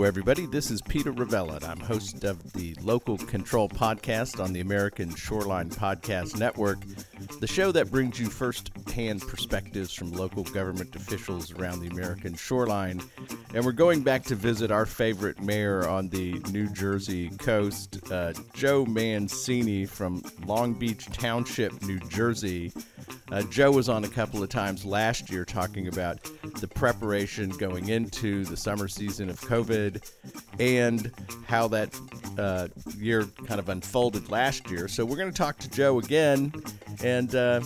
Hello, everybody. This is Peter Ravella, and I'm host of the Local Control Podcast on the American Shoreline Podcast Network, the show that brings you first hand perspectives from local government officials around the American shoreline. And we're going back to visit our favorite mayor on the New Jersey coast, uh, Joe Mancini from Long Beach Township, New Jersey. Uh, Joe was on a couple of times last year talking about the preparation going into the summer season of COVID and how that uh, year kind of unfolded last year. So we're going to talk to Joe again and uh,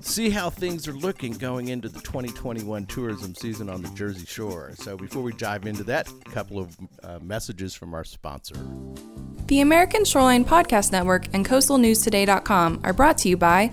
see how things are looking going into the 2021 tourism season on the Jersey Shore. So before we dive into that, a couple of uh, messages from our sponsor. The American Shoreline Podcast Network and CoastalNewsToday.com are brought to you by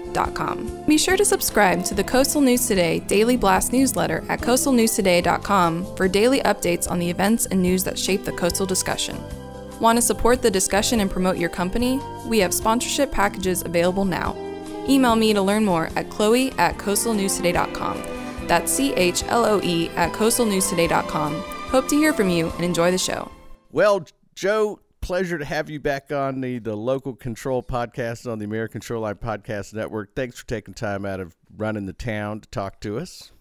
be sure to subscribe to the Coastal News Today Daily Blast newsletter at coastalnewstoday.com for daily updates on the events and news that shape the coastal discussion. Want to support the discussion and promote your company? We have sponsorship packages available now. Email me to learn more at chloe at coastalnewstoday.com. That's C H L O E at coastalnewstoday.com. Hope to hear from you and enjoy the show. Well, Joe, pleasure to have you back on the, the local control podcast on the American Shoreline Podcast Network. Thanks for taking time out of running the town to talk to us.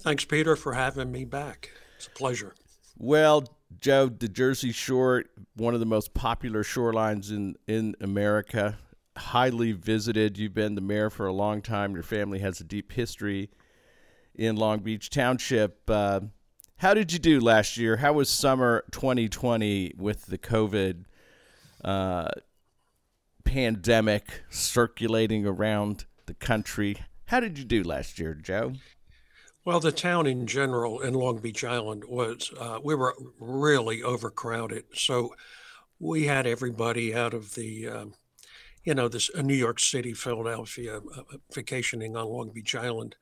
Thanks, Peter, for having me back. It's a pleasure. Well, Joe, the Jersey Shore, one of the most popular shorelines in, in America, highly visited. You've been the mayor for a long time. Your family has a deep history in Long Beach Township. Uh, how did you do last year? How was summer 2020 with the COVID uh, pandemic circulating around the country? How did you do last year, Joe? Well, the town in general in Long Beach Island was, uh, we were really overcrowded. So we had everybody out of the, um, you know, this uh, New York City, Philadelphia, uh, vacationing on Long Beach Island.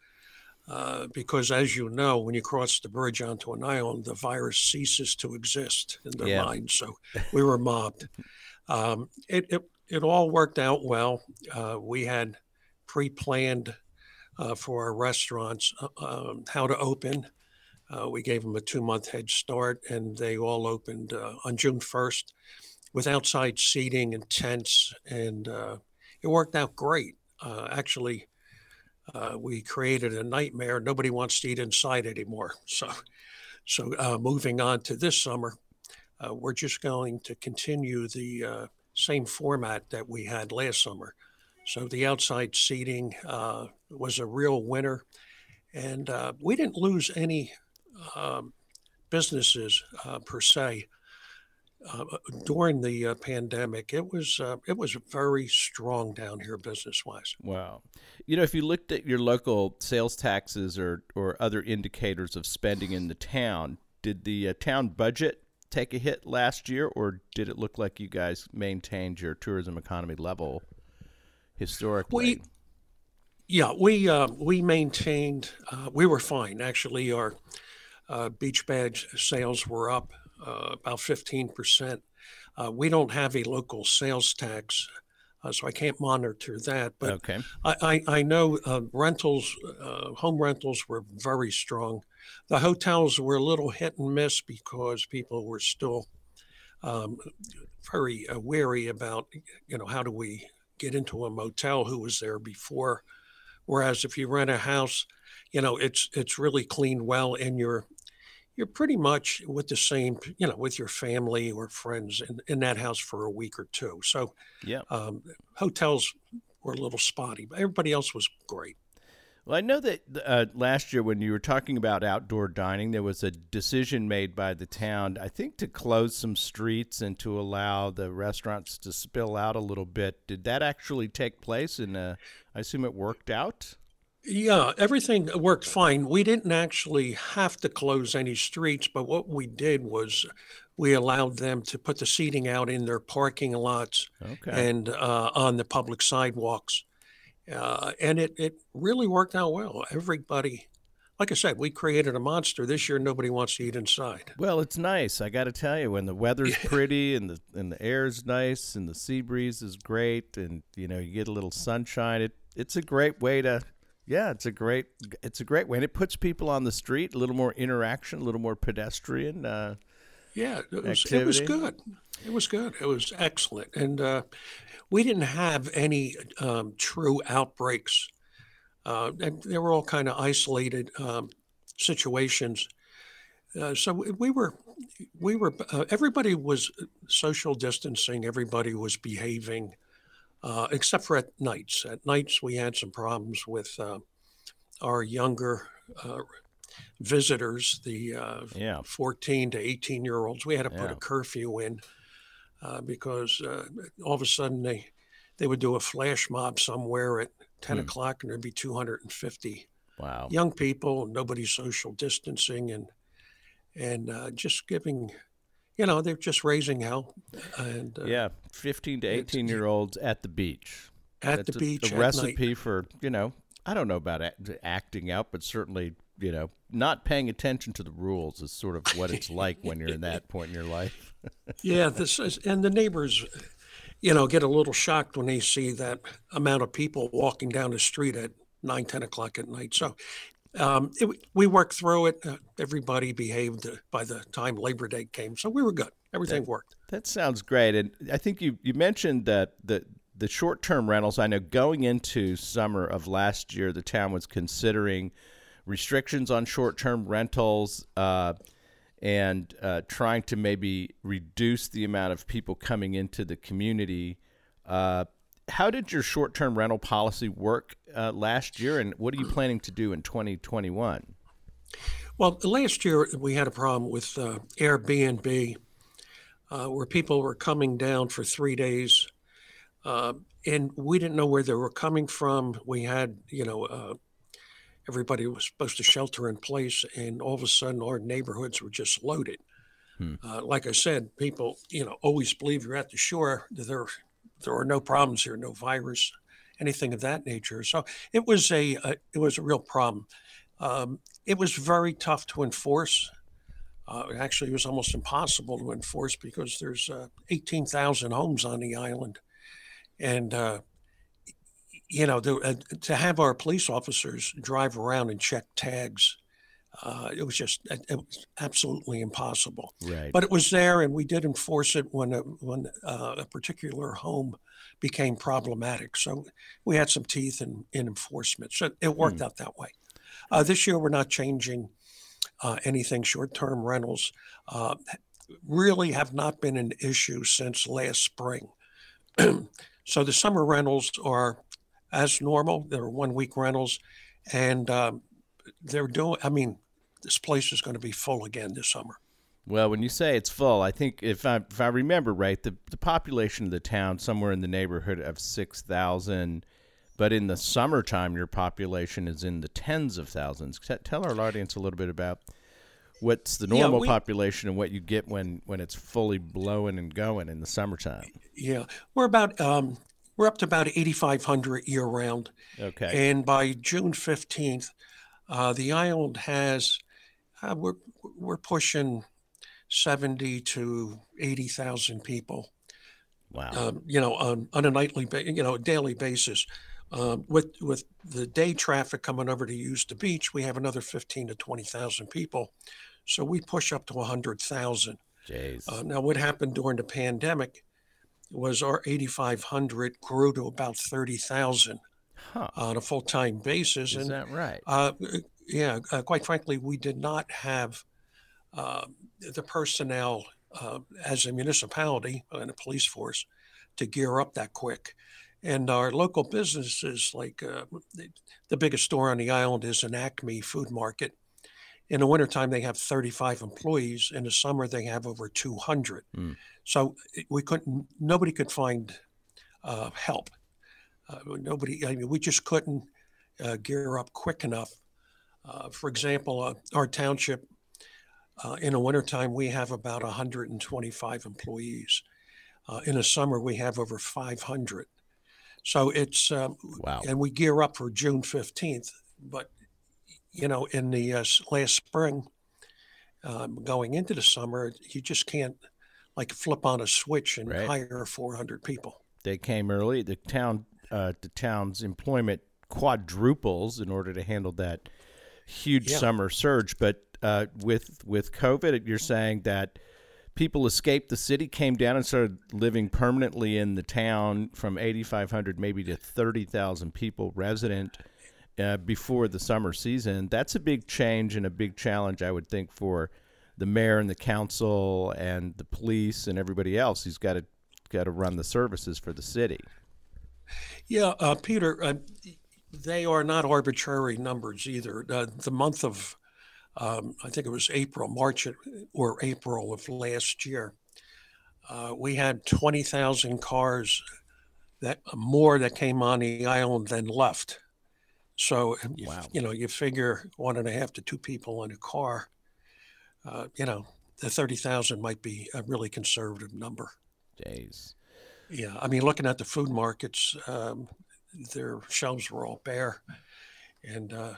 Uh, because as you know, when you cross the bridge onto an island, the virus ceases to exist in their yeah. mind. So we were mobbed. Um, it, it, it all worked out well. Uh, we had pre-planned uh, for our restaurants uh, um, how to open. Uh, we gave them a two-month head start, and they all opened on June 1st with outside seating and tents, and it worked out great. actually uh, we created a nightmare. Nobody wants to eat inside anymore. So, so uh, moving on to this summer, uh, we're just going to continue the uh, same format that we had last summer. So the outside seating uh, was a real winner, and uh, we didn't lose any um, businesses per se uh, during the uh, pandemic, it was uh, it was very strong down here business wise. Wow, you know, if you looked at your local sales taxes or or other indicators of spending in the town, did the uh, town budget take a hit last year, or did it look like you guys maintained your tourism economy level historically? We, yeah, we uh, we maintained. Uh, we were fine actually. Our beach badge sales were up uh, about 15%. Uh, we don't have a local sales tax, uh, so I can't monitor that. But okay. I, I, I know uh, rentals, uh, home rentals were very strong. The hotels were a little hit and miss because people were still um, very uh, wary about, you know, how do we get into a motel who was there before. Whereas if you rent a house, you know, it's it's really cleaned well and you're you're pretty much with the same, you know, with your family or friends in, in that house for a week or two. So, yeah, um, hotels were a little spotty, but everybody else was great. Well, I know that uh, last year when you were talking about outdoor dining, there was a decision made by the town, I think, to close some streets and to allow the restaurants to spill out a little bit. Did that actually take place? And uh, I assume it worked out. Yeah, everything worked fine. We didn't actually have to close any streets, but what we did was we allowed them to put the seating out in their parking lots Okay. and uh, on the public sidewalks. Uh, and it, it really worked out well. Everybody, like I said, we created a monster. This year, nobody wants to eat inside. Well, it's nice. I got to tell you, when the weather's pretty and the and the air's nice and the sea breeze is great, and you know you get a little sunshine, it it's a great way to. Yeah, it's a great it's a great way, and it puts people on the street, a little more interaction, a little more pedestrian. Uh, Yeah, it was, it was good. It was good. It was excellent. And uh, we didn't have any um, true outbreaks. Uh, and they were all kind of isolated um, situations. Uh, so we we were, we were, uh, everybody was social distancing. Everybody was behaving, uh, except for at nights. At nights, we had some problems with uh, our younger uh, visitors, the uh, yeah, 14 to 18 year olds. We had to put Yeah. a curfew in uh, because uh, all of a sudden they they would do a flash mob somewhere at 10 Hmm. o'clock and there'd be 250 wow. young people, nobody social distancing and and uh, just giving, you know, they're just raising hell and uh, Yeah, fifteen to eighteen year olds at the beach. at That's the a- beach The at night. recipe for you know, I don't know about act- acting out, but certainly you know, not paying attention to the rules is sort of what it's like when you're in that point in your life. Yeah, this is, and the neighbors, you know, get a little shocked when they see that amount of people walking down the street at nine, 10 o'clock at night. So um, it, we worked through it. Uh, everybody behaved uh, by the time Labor Day came. So we were good. Everything worked. That sounds great, and I think you you mentioned that the the short term rentals. I know going into summer of last year, the town was considering restrictions on short term rentals. Uh, and uh, trying to maybe reduce the amount of people coming into the community. Uh, how did your short term rental policy work uh, last year, and what are you planning to do in 2021? Well, last year we had a problem with uh, Airbnb uh, where people were coming down for three days. Uh, and we didn't know where they were coming from. We had, you know, uh, everybody was supposed to shelter in place, and all of a sudden our neighborhoods were just loaded. Hmm. Uh, like I said, people, you know, always believe you're at the shore. that There, were no problems here, no virus, anything of that nature. So it was a, a it was a real problem. Um, it was very tough to enforce. Uh, actually, it was almost impossible to enforce because there's uh, 18,000 homes on the island, and uh, you know, the, uh, to have our police officers drive around and check tags, uh, it was just it, it was absolutely impossible. Right. But it was there, and we did enforce it when a, when uh, a particular home became problematic. So we had some teeth in, in enforcement. So it worked out that way. Uh, this year, we're not changing uh, anything. Short-term rentals uh, really have not been an issue since last spring. so the summer rentals are as normal. They're one-week rentals, and um, they're doing. I mean, this place is going to be full again this summer. Well, when you say it's full, I think if I if I remember right, the the population of the town somewhere in the neighborhood of six thousand, but in the summertime, your population is in the tens of thousands. Tell our audience a little bit about what's the Yeah, normal we- population and what you get when when it's fully blowing and going in the summertime. Yeah, we're about um, we're up to about 8,500 year round, Okay. and by June 15th, uh, the island has uh, we're we're pushing 70 to 80,000 people. Wow. Um, you know, on, on a nightly, ba- you know, a daily basis. Um, with with the day traffic coming over to use the beach, we have another 15 to 20,000 people, so we push up to 100,000. Jeez. Uh, now, what happened during the pandemic was our 8,500 grew to about 30,000 huh. on a full time basis. Is and that right? uh, yeah, uh, quite frankly, we did not have uh, the personnel uh, as a municipality and a police force to gear up that quick. And our local businesses, like uh, the, biggest store on the island is an Acme food market. In the wintertime, they have 35 employees. In the summer, they have over 200. Hmm. So we couldn't, nobody could find uh, help. Uh, nobody, I mean, we just couldn't uh, gear up quick enough. Uh, for example, uh, our township uh, in the wintertime, we have about 125 employees. Uh, in the summer, we have over 500. So it's, um, wow. And we gear up for June 15th. But, you know, in the uh, last spring, um, going into the summer, you just can't like flip on a switch and right. hire 400 people. They came early. The town, uh, the town's employment quadruples in order to handle that huge yeah. summer surge. But uh, with with COVID, you're saying that people escaped the city, came down and started living permanently in the town from 8,500 maybe to 30,000 people resident uh, before the summer season. That's a big change and a big challenge, I would think, for the mayor and the council and the police and everybody else who's got to got to run the services for the city. Yeah, uh, Peter, uh, they are not arbitrary numbers either. Uh, the month of, um, I think it was April, March, or April of last year, uh, we had 20,000 cars that more that came on the island than left. So, wow. you, you, know, you figure one and a half to two people in a car, uh, you know, the 30,000 might be a really conservative number. Days. Yeah. I mean, looking at the food markets, um, their shelves were all bare, and uh,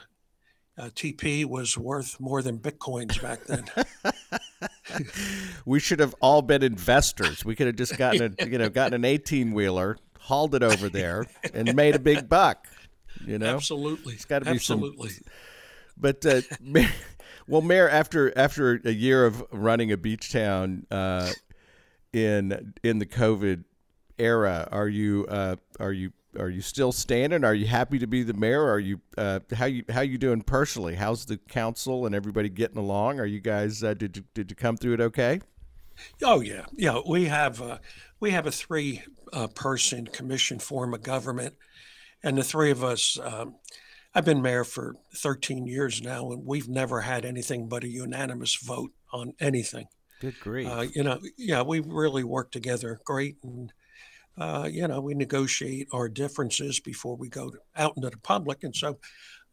uh, TP was worth more than bitcoins back then. we should have all been investors. We could have just gotten a you know gotten an eighteen wheeler, hauled it over there, and made a big buck. You know, absolutely. It's got to be absolutely. Some, but uh, well, Mayor, after after a year of running a beach town uh, in in the COVID era, are you uh, are you are you still standing? Are you happy to be the mayor? Are you uh, how you how you doing personally? How's the council and everybody getting along? Are you guys uh, did you did you come through it okay? Oh yeah, yeah. We have uh, we have a three uh, person commission form of government, and the three of us. Um, I've been mayor for 13 years now, and we've never had anything but a unanimous vote on anything. Good grief! Uh, you know, yeah, we really work together great, and uh, you know, we negotiate our differences before we go out into the public. And so,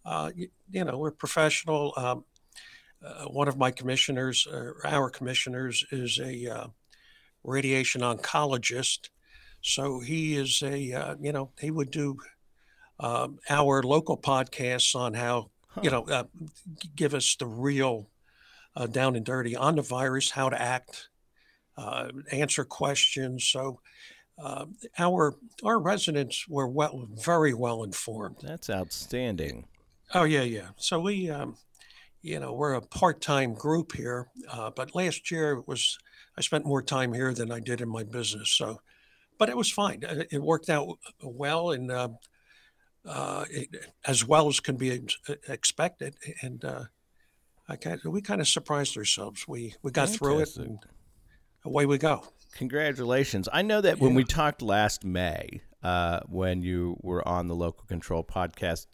uh, you, you, know, we're professional. Um, uh, one of my commissioners, uh, our commissioners, is a uh, radiation oncologist. So he is a, uh, you know, he would do um, our local podcasts on how, huh. you know, give us the real down and dirty on the virus, how to act, answer questions. So, uh, our our residents were well, very well informed. That's outstanding. Oh yeah, yeah. So we, um, you know, we're a part-time group here, uh, but last year was I spent more time here than I did in my business. So, but it was fine. It, it worked out well, and uh, uh, it, as well as can be expected. And uh, I kind we kind of surprised ourselves. We we got Fantastic. through it, and away we go. Congratulations. I know that when we talked last May, uh, when you were on the local control podcast,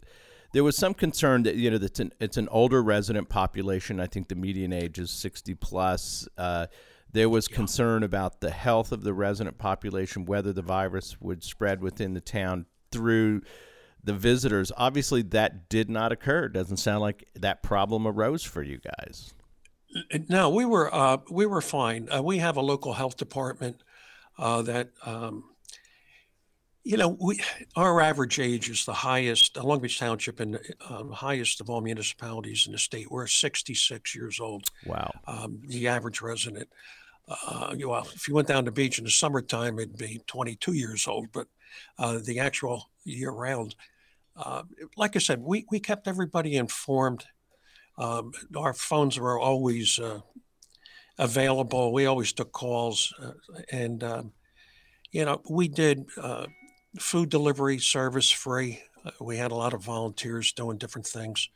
there was some concern that you know that it's an, it's an older resident population. I think the median age is sixty plus. Uh, there was yeah. concern about the health of the resident population, whether the virus would spread within the town through the visitors. Obviously, that did not occur. It doesn't sound like that problem arose for you guys. No, we were uh, we were fine. Uh, we have a local health department uh, that um, you know we our average age is the highest. Long Beach Township and uh, highest of all municipalities in the state. We're 66 years old. Wow. Um, the average resident. Uh, you, well, if you went down the beach in the summertime, it'd be 22 years old. But uh, the actual year round, uh, like I said, we we kept everybody informed um, our phones were always uh, available. We always took calls, uh, and um, you know we did uh, food delivery service free. Uh, we had a lot of volunteers doing different things,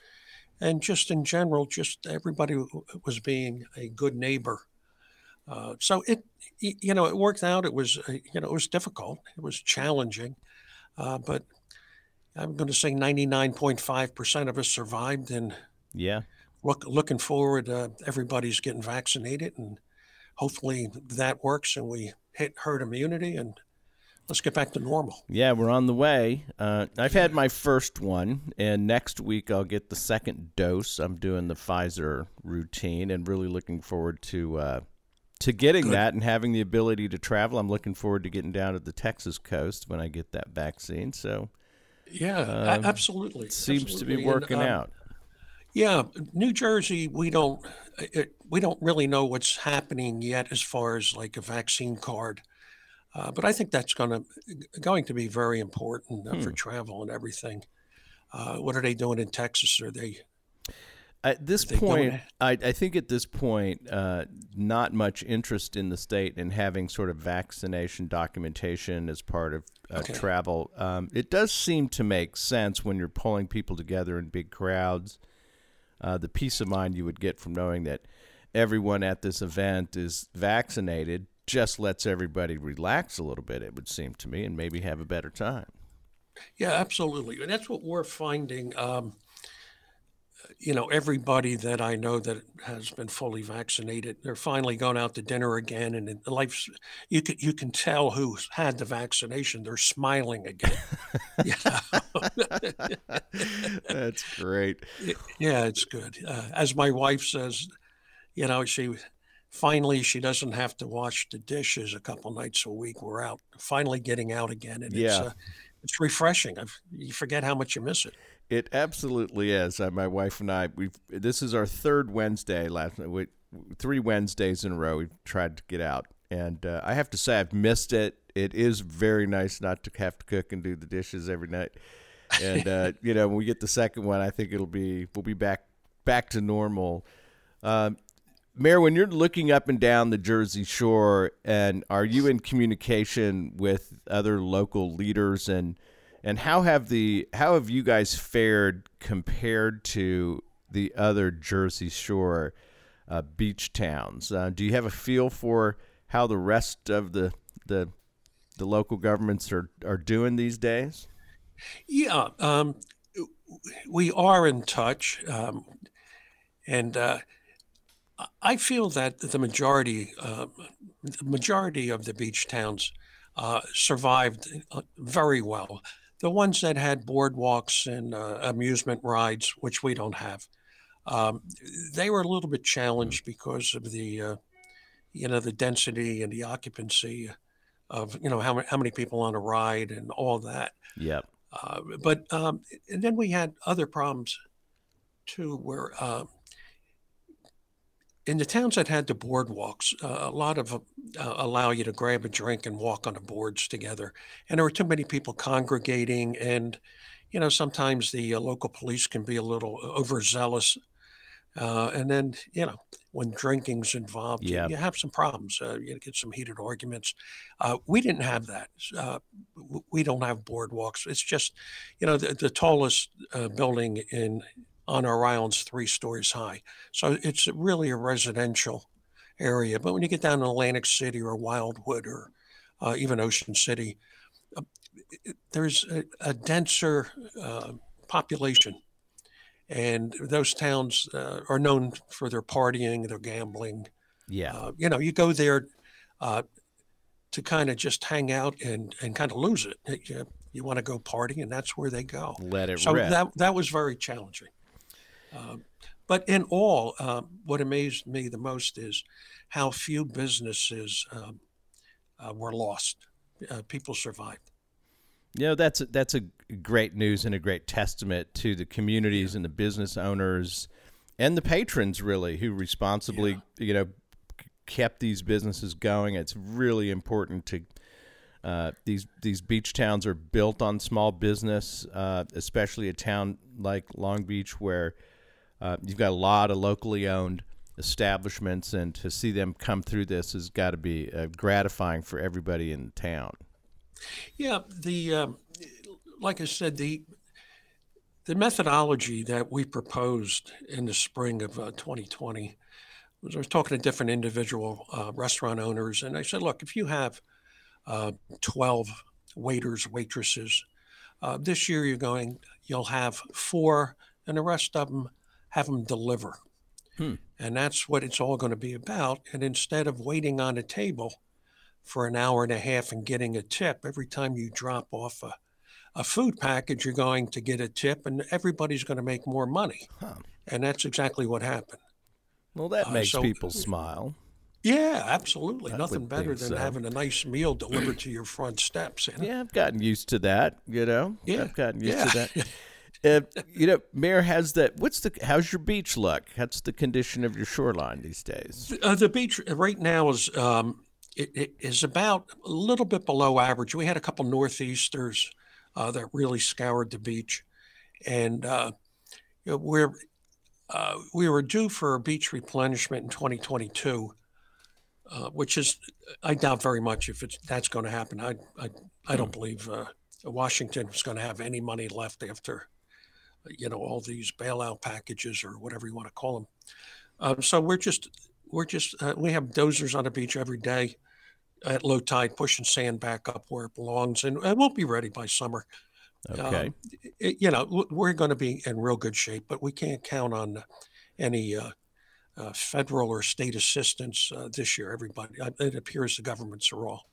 and just in general, just everybody was being a good neighbor. Uh, so it, you know, it worked out. It was, uh, you know, it was difficult. It was challenging, but I'm going to say 99.5% of us survived, and yeah. Look, looking forward, uh, everybody's getting vaccinated, and hopefully that works, and we hit herd immunity, and let's get back to normal. Yeah, we're on the way. Uh, I've had my first one, and next week I'll get the second dose. I'm doing the Pfizer routine, and really looking forward to uh, to getting Good. that and having the ability to travel. I'm looking forward to getting down to the Texas coast when I get that vaccine. So, yeah, um, absolutely. It seems absolutely. to be working and, um, out. Yeah, New Jersey, we don't it, we don't really know what's happening yet as far as like a vaccine card. Uh, but I think that's going to going to be very important uh, hmm. for travel and everything. Uh, what are they doing in Texas? Are they at this point, I, I, think at this point, uh, not much interest in the state in having sort of vaccination documentation as part of uh, okay. travel. Um, it does seem to make sense when you're pulling people together in big crowds. Uh, the peace of mind you would get from knowing that everyone at this event is vaccinated just lets everybody relax a little bit, it would seem to me, and maybe have a better time. Yeah, absolutely. And that's what we're finding. Um, you know, everybody that I know that has been fully vaccinated, they're finally going out to dinner again, and life's you can you can tell who's had the vaccination. They're smiling again. That's great. Yeah, it's good. Uh, as my wife says, you know, she finally she doesn't have to wash the dishes a couple nights a week. We're out, finally getting out again, and yeah. it's uh, it's refreshing. I've, you forget how much you miss it. It absolutely is. Uh, my wife and I, we've this is our third Wednesday last night. We, three Wednesdays in a row we've tried to get out, and uh, I have to say I've missed it. It is very nice not to have to cook and do the dishes every night. And uh, you know, when we get the second one, I think it'll be we'll be back back to normal. Um, Mayor, when you're looking up and down the Jersey Shore, and are you in communication with other local leaders and and how have the how have you guys fared compared to the other Jersey Shore uh, beach towns? Uh, do you have a feel for how the rest of the the the local governments are are doing these days? Yeah, um, we are in touch, um, and uh, I feel that the majority uh, the majority of the beach towns uh, survived uh, very well the ones that had boardwalks and uh, amusement rides, which we don't have, um, they were a little bit challenged because of the, uh, you know, the density and the occupancy of, you know, how, how many people on a ride and all that. Yep. Uh, but um, and then we had other problems too, where uh, in the towns that had the boardwalks, uh, a lot of uh, allow you to grab a drink and walk on the boards together. And there were too many people congregating, and you know sometimes the uh, local police can be a little overzealous. Uh, and then you know when drinking's involved, you, you, have some problems. Uh, you get some heated arguments. Uh, we didn't have that. we don't have boardwalks. It's just you know the, the tallest building in on our island's three stories high. So it's really a residential area. But when you get down to Atlantic City or Wildwood or uh, even Ocean City, uh, there's a, a denser uh, population. And those towns uh, are known for their partying, their gambling. Yeah. Uh, you know, you go there uh, to kind of just hang out and, and kind of lose it. You, you want to go party, and that's where they go. Let it so rip. that that was very challenging. Um, but in all, uh, what amazed me the most is how few businesses um, uh, were lost. Uh, people survived. You know, that's a, that's a great news and a great testament to the communities yeah. and the business owners and the patrons, really, who responsibly, yeah. you know, kept these businesses going. It's really important to. Uh, these these beach towns are built on small business, uh, especially a town like Long Beach, where uh, you've got a lot of locally owned establishments, and to see them come through this has got to be uh, gratifying for everybody in town. Yeah, the um, like I said, the the methodology that we proposed in the spring of uh, 2020 was I was talking to different individual uh, restaurant owners, and I said, look, if you have uh, 12 waiters, waitresses, uh, this year you're going, you'll have four, and the rest of them have them deliver. Hmm. And that's what it's all going to be about. And instead of waiting on a table for an hour and a half and getting a tip. Every time you drop off a, a food package, you're going to get a tip, and everybody's going to make more money. Huh. And that's exactly what happened. Well, that uh, makes so, people smile. Yeah, absolutely. I Nothing better than so. having a nice meal delivered to your front steps. You know? Yeah, I've gotten used to that. You know, yeah, I've gotten used yeah. to that. Uh, you know, Mayor, has that? What's the? How's your beach look? What's the condition of your shoreline these days? Uh, the beach right now is um, it, it is about a little bit below average. We had a couple northeasters uh, that really scoured the beach, and uh, you know, we're uh, we were due for a beach replenishment in 2022, uh, which is I doubt very much if it's that's going to happen. I I, I don't hmm. believe uh, Washington is going to have any money left after you know all these bailout packages or whatever you want to call them. Um, so we're just we're just uh, we have dozers on the beach every day at low tide, pushing sand back up where it belongs, and it won't be ready by summer. Okay. Um, it, you know, we're going to be in real good shape, but we can't count on any uh, uh, federal or state assistance uh, this year. Everybody, uh, it appears the governments are all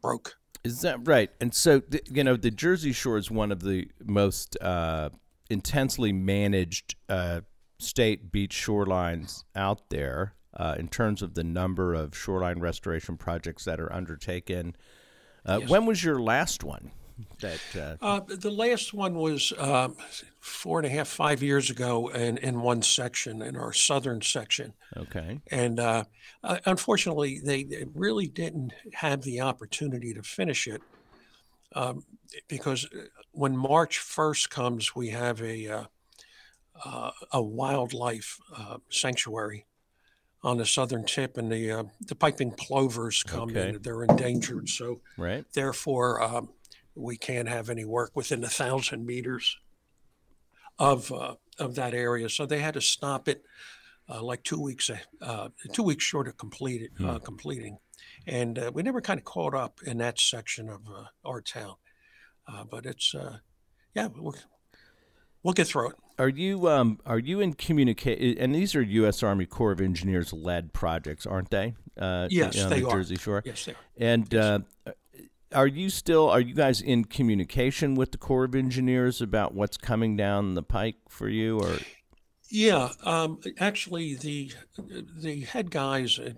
broke. Is that right? And so, you know, the Jersey Shore is one of the most uh, intensely managed uh, state beach shorelines out there uh, in terms of the number of shoreline restoration projects that are undertaken. Uh, yes. When was your last one? That uh, uh, the last one was um, four and a half, five years ago, in, in one section in our southern section. Okay. And uh, uh, unfortunately, they, they, really didn't have the opportunity to finish it um, because when March first comes, we have a a wildlife sanctuary on the southern tip, and the uh, the piping plovers come okay. in. They're endangered, so right. therefore um, we can't have any work within a thousand meters of uh, of that area. So they had to stop it uh, like two weeks uh, two weeks short of completed hmm. Uh, completing, and uh, we never kind of caught up in that section of our town. But it's yeah, we'll get through it. Are you um are you in communicate? And these are U.S. Army Corps of Engineers led projects, aren't they? Uh, yes, on they the are. Jersey Shore. Yes, they are. And yes. uh, are you still are you guys in communication with the Corps of Engineers about what's coming down the pike for you, or? Yeah, um, actually, the the head guys uh,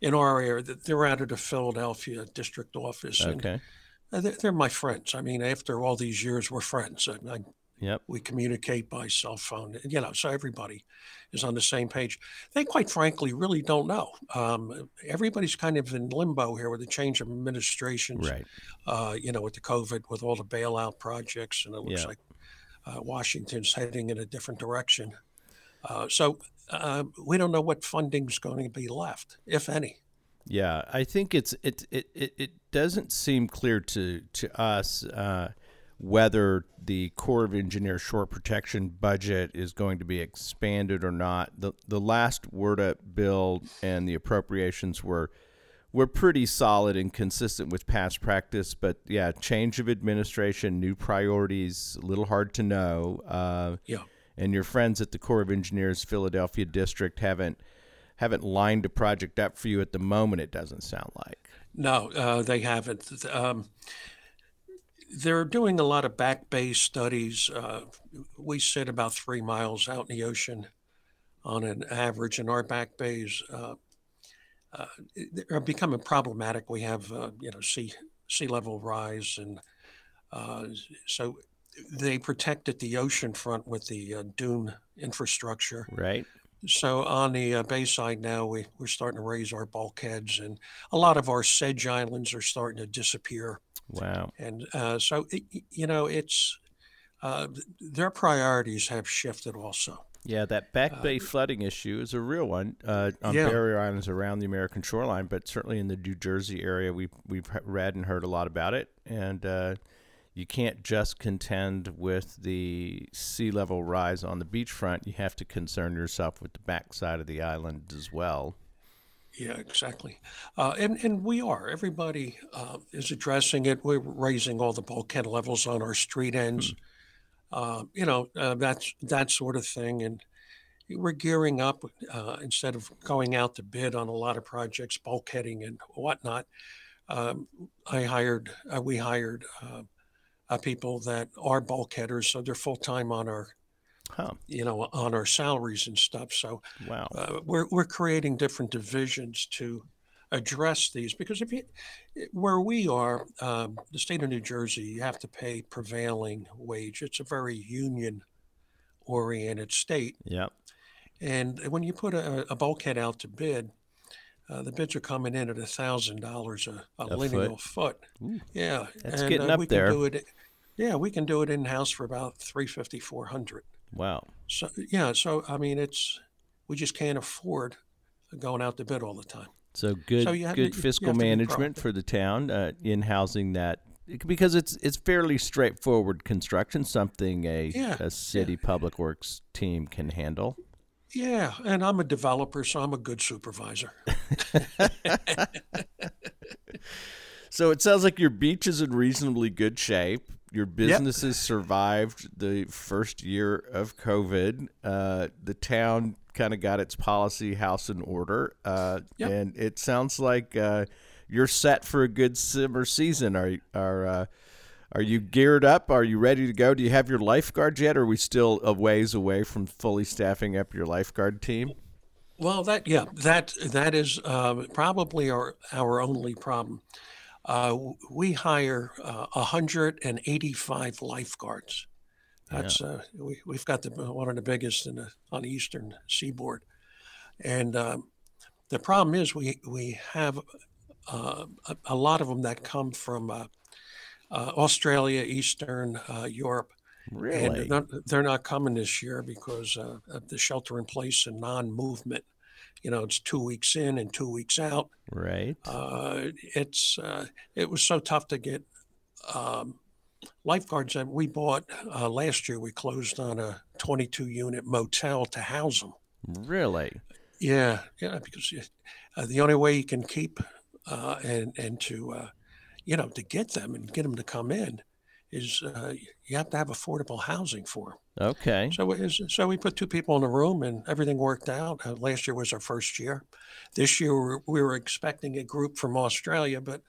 in our area, they're out of the Philadelphia district office. Okay. And they're my friends. I mean, after all these years, we're friends. I, I Yep. We communicate by cell phone, you know, so everybody is on the same page. They quite frankly really don't know. Um, everybody's kind of in limbo here with the change of administrations, right? Uh, you know, with the COVID, with all the bailout projects, and it looks yep. like uh, Washington's heading in a different direction. Uh, so uh, we don't know what funding's going to be left, if any. Yeah, I think it's it it it, it doesn't seem clear to to us uh, whether the Corps of Engineers shore protection budget is going to be expanded or not. The the last WRDA bill and the appropriations were were pretty solid and consistent with past practice, but yeah, change of administration, new priorities, a little hard to know. Uh, yeah. And your friends at the Corps of Engineers Philadelphia district haven't haven't lined a project up for you at the moment. It doesn't sound like. No, uh, they haven't. Um, they're doing a lot of back bay studies. Uh, we sit about three miles out in the ocean on an average, and our back bays uh, uh, are becoming problematic. We have, uh, you know, sea sea level rise, and uh, so they protected the ocean front with the uh, dune infrastructure. Right. So on the uh, bay side now, we, we're starting to raise our bulkheads, and a lot of our sedge islands are starting to disappear. Wow. And uh, so, it, you know, it's uh, their priorities have shifted also. Yeah, that Back Bay uh, flooding issue is a real one uh, on yeah. barrier islands around the American shoreline, but certainly in the New Jersey area, we've we've read and heard a lot about it, and uh, you can't just contend with the sea level rise on the beachfront. You have to concern yourself with the backside of the island as well. Yeah, exactly. Uh, and, and we are. Everybody uh, is addressing it. We're raising all the bulkhead levels on our street ends. Mm-hmm. Uh, you know, uh, that's that sort of thing. And we're gearing up uh, instead of going out to bid on a lot of projects, bulkheading and whatnot. Um, I hired, uh, we hired uh, people that are bulkheaders, so they're full time on our, Huh. you know, on our salaries and stuff. So Wow. uh, we're we're creating different divisions to address these because if you where we are um, the state of new jersey you have to pay prevailing wage it's a very union oriented state Yep. and when you put a, a bulkhead out to bid uh, the bids are coming in at a thousand dollars a A lineal foot, Ooh, yeah that's and, getting uh, up we there. can do it yeah we can do it in house for about 350 400 Wow. so yeah so i mean it's we just can't afford going out to bid all the time So good, So have good to- fiscal have to be management for the town uh, in housing that because it's it's fairly straightforward construction, something a Yeah, a city public works team can handle. Yeah, and I'm a developer, so I'm a good supervisor. So it sounds like your beach is in reasonably good shape. Your businesses survived the first year of COVID. Uh, the town kind of got its policy house in order, uh, Yep. and it sounds like uh, you're set for a good summer season. Are are uh, are you geared up? Are you ready to go? Do you have your lifeguards yet? Or are we still a ways away from fully staffing up your lifeguard team? Well, that yeah, that that is uh, probably our our only problem. Uh, we hire uh, 185 lifeguards. That's uh, we, we've got the one of the biggest in the on the eastern seaboard, and um, the problem is we we have uh, a, a lot of them that come from uh, uh, Australia, Eastern uh, Europe, Really? and they're not, they're not coming this year because uh, of the shelter in place and non-movement. You know, it's two weeks in and two weeks out. right. Uh, it's uh, it was so tough to get um, lifeguards that we bought uh, last year. We closed on a 22 unit motel to house them. really? Yeah, yeah, because uh, the only way you can keep uh, and and to uh, you know to get them and get them to come in is uh, you have to have affordable housing for them. Okay. So is, so we put two people in a room and everything worked out. Uh, last year was our first year. This year we were, we were expecting a group from Australia, but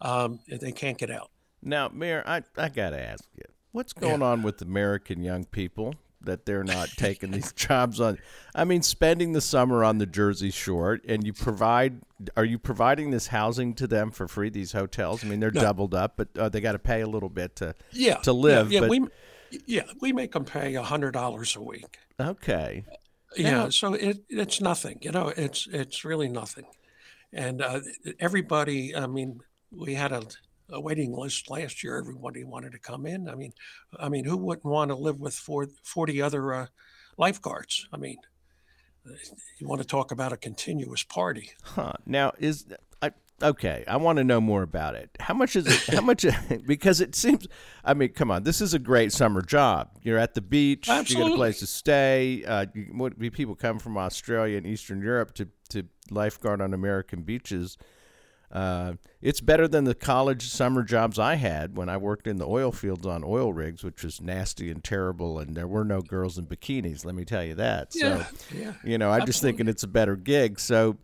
um, they can't get out. Now, Mayor, I, I got to ask you, what's going on with American young people that they're not taking these jobs on? I mean, spending the summer on the Jersey Shore, and you provide, are you providing this housing to them for free? These hotels? I mean, they're doubled up, but uh, they got to pay a little bit to. Yeah, To live, Yeah, yeah we yeah we make them pay a hundred dollars a week. Okay. Yeah, so it it's nothing. You know, it's it's really nothing. And uh, everybody, I mean, we had a, a waiting list last year. Everybody wanted to come in. I mean, I mean, who wouldn't want to live with four, 40 other uh, lifeguards? I mean, you want to talk about a continuous party? Huh. Now is okay? I want to know more about it. How much is it? How much? because it seems. I mean, come on. This is a great summer job. You're at the beach. You get a place to stay. Uh, you, what, people come from Australia and Eastern Europe to to lifeguard on American beaches. Uh, it's better than the college summer jobs I had when I worked in the oil fields on oil rigs, which was nasty and terrible, and there were no girls in bikinis. Let me tell you that. So, Yeah, yeah. you know, I'm just thinking it's a better gig. So,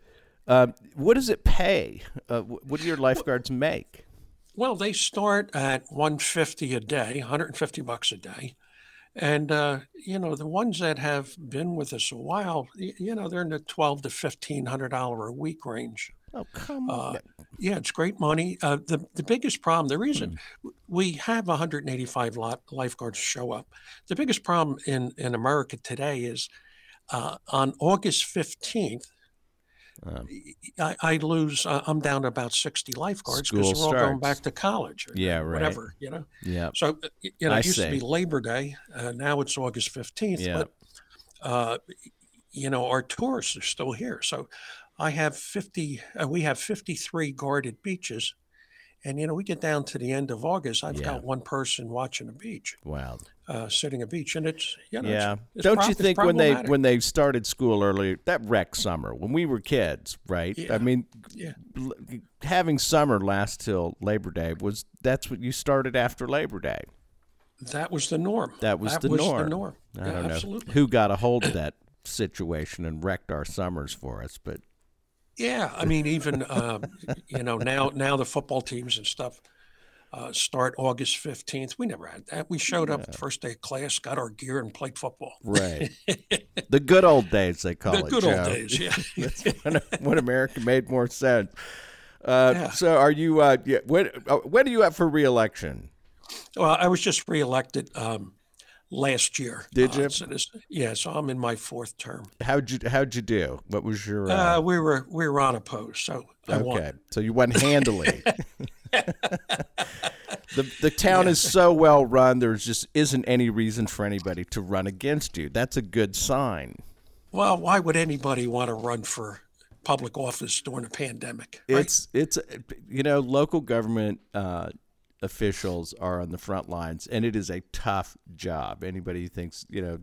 um, what does it pay? Uh, what do your lifeguards make? Well, they start at 150 a day, 150 bucks a day. And, uh, you know, the ones that have been with us a while, you know, they're in the 12 to $1,500 a week range. Oh, come Uh, on. yeah, it's great money. Uh, the, the biggest problem, the reason Hmm. we have 185 lot, lifeguards show up, the biggest problem in, in America today is uh, on August 15th, Um, I, I lose, uh, I'm down to about 60 lifeguards because they're all going back to college or Yeah, right. whatever, you know. yeah. So, uh, you know, I it used to be. Labor Day. Uh, now it's August 15th. Yeah. But, uh, you know, our tourists are still here. So I have 50, uh, we have 53 guarded beaches. And, you know, we get down to the end of August, I've Yeah. got one person watching a beach, Wow. uh, sitting a beach. And it's, you know, Yeah. it's Don't prob- you think when they when they started school earlier, that wrecked summer when we were kids, right? Yeah. I mean, Yeah. having summer last till Labor Day was that's what you started after Labor Day. that was the norm. That was the norm. the norm. I Yeah, don't know absolutely. who got a hold of that situation and wrecked our summers for us. But yeah, I mean, even uh, you know now now the football teams and stuff uh, start August fifteenth. We never had that. We showed up the first day of class, got our gear, and played football. Right, the good old days they call the it. good Joe. old days, yeah. That's when, when America made more sense. Uh, Yeah. So, are you? Uh, yeah, when uh, when are you up for reelection? well, I was just reelected um, last year. Did Uh, you? so this, yeah, so I'm in my fourth term. How'd you How'd you do? What was your? Uh, Uh, we were we were unopposed, so I okay, won. so you won handily. the the town is so well run. There's just isn't any reason for anybody to run against you. That's a good sign. Well, why would anybody want to run for public office during a pandemic? Right? It's it's you know local government uh, officials are on the front lines, and it is a tough job. Anybody who thinks you know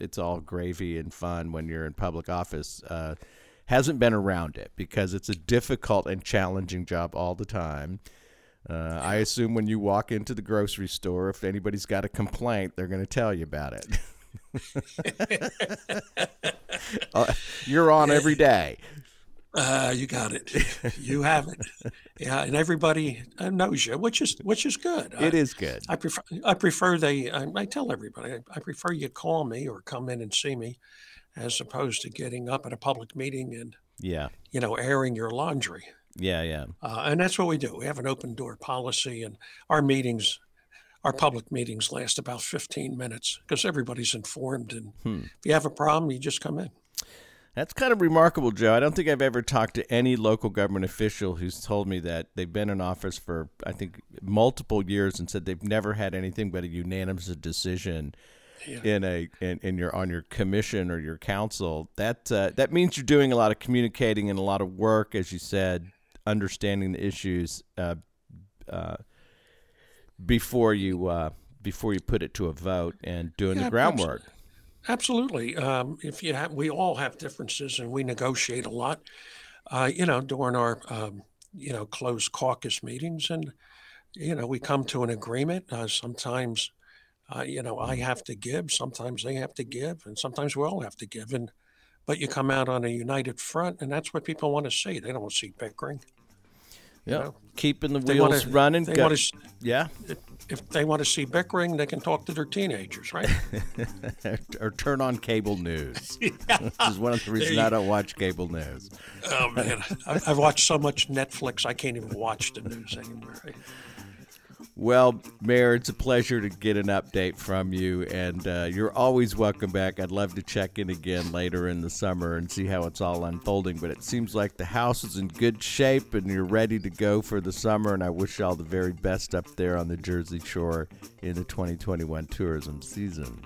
it's all gravy and fun when you're in public office uh, hasn't been around it because it's a difficult and challenging job all the time. Uh, I assume when you walk into the grocery store, if anybody's got a complaint, they're going to tell you about it. Uh, you're on every day. Uh, you got it. You have it. Yeah, and everybody uh, knows you, which is which is good. It I, is good. I prefer. I prefer they. I, I tell everybody. I, I prefer you call me or come in and see me, as opposed to getting up at a public meeting and Yeah, you know airing your laundry. yeah, yeah. Uh, and that's what we do. We have an open door policy, and our meetings, our public meetings, last about 15 minutes because everybody's informed. And Hmm. if you have a problem, you just come in. That's kind of remarkable, Joe. I don't think I've ever talked to any local government official who's told me that they've been in office for, I think, multiple years and said they've never had anything but a unanimous decision Yeah. in a in, in your on your commission or your council. That uh, that means you're doing a lot of communicating and a lot of work, as you said, understanding the issues uh, uh, before you uh, before you put it to a vote and doing Yeah, the groundwork. Absolutely. Um, if you have, we all have differences, and we negotiate a lot. Uh, you know, during our um, you know closed caucus meetings, and you know we come to an agreement. Uh, sometimes, uh, you know, I have to give. Sometimes they have to give, and sometimes we all have to give. And but you come out on a united front, and that's what people want to see. They don't want to see bickering. Yeah, know, keeping the wheels wanna, running. They go- want to. yeah, If they want to see bickering, they can talk to their teenagers, right? or turn on cable news. Which is one of the reasons you- I don't watch cable news. Oh man, I, I've watched so much Netflix, I can't even watch the news anymore. Well, Mayor, it's a pleasure to get an update from you, and uh, you're always welcome back. I'd love to check in again later in the summer and see how it's all unfolding. But it seems like the house is in good shape, and you're ready to go for the summer. And I wish you all the very best up there on the Jersey Shore in the 2021 tourism season.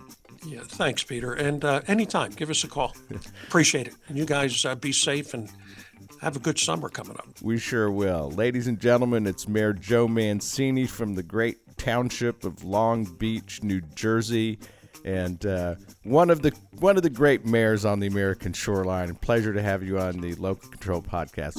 Yeah, thanks, Peter. And uh, anytime, give us a call. Appreciate it. And you guys uh, be safe and have a good summer coming up. We sure will. Ladies and gentlemen, it's Mayor Joe Mancini from the great township of Long Beach, New Jersey. And uh, one of the one of the great mayors on the American shoreline. Pleasure to have you on the Local Control Podcast.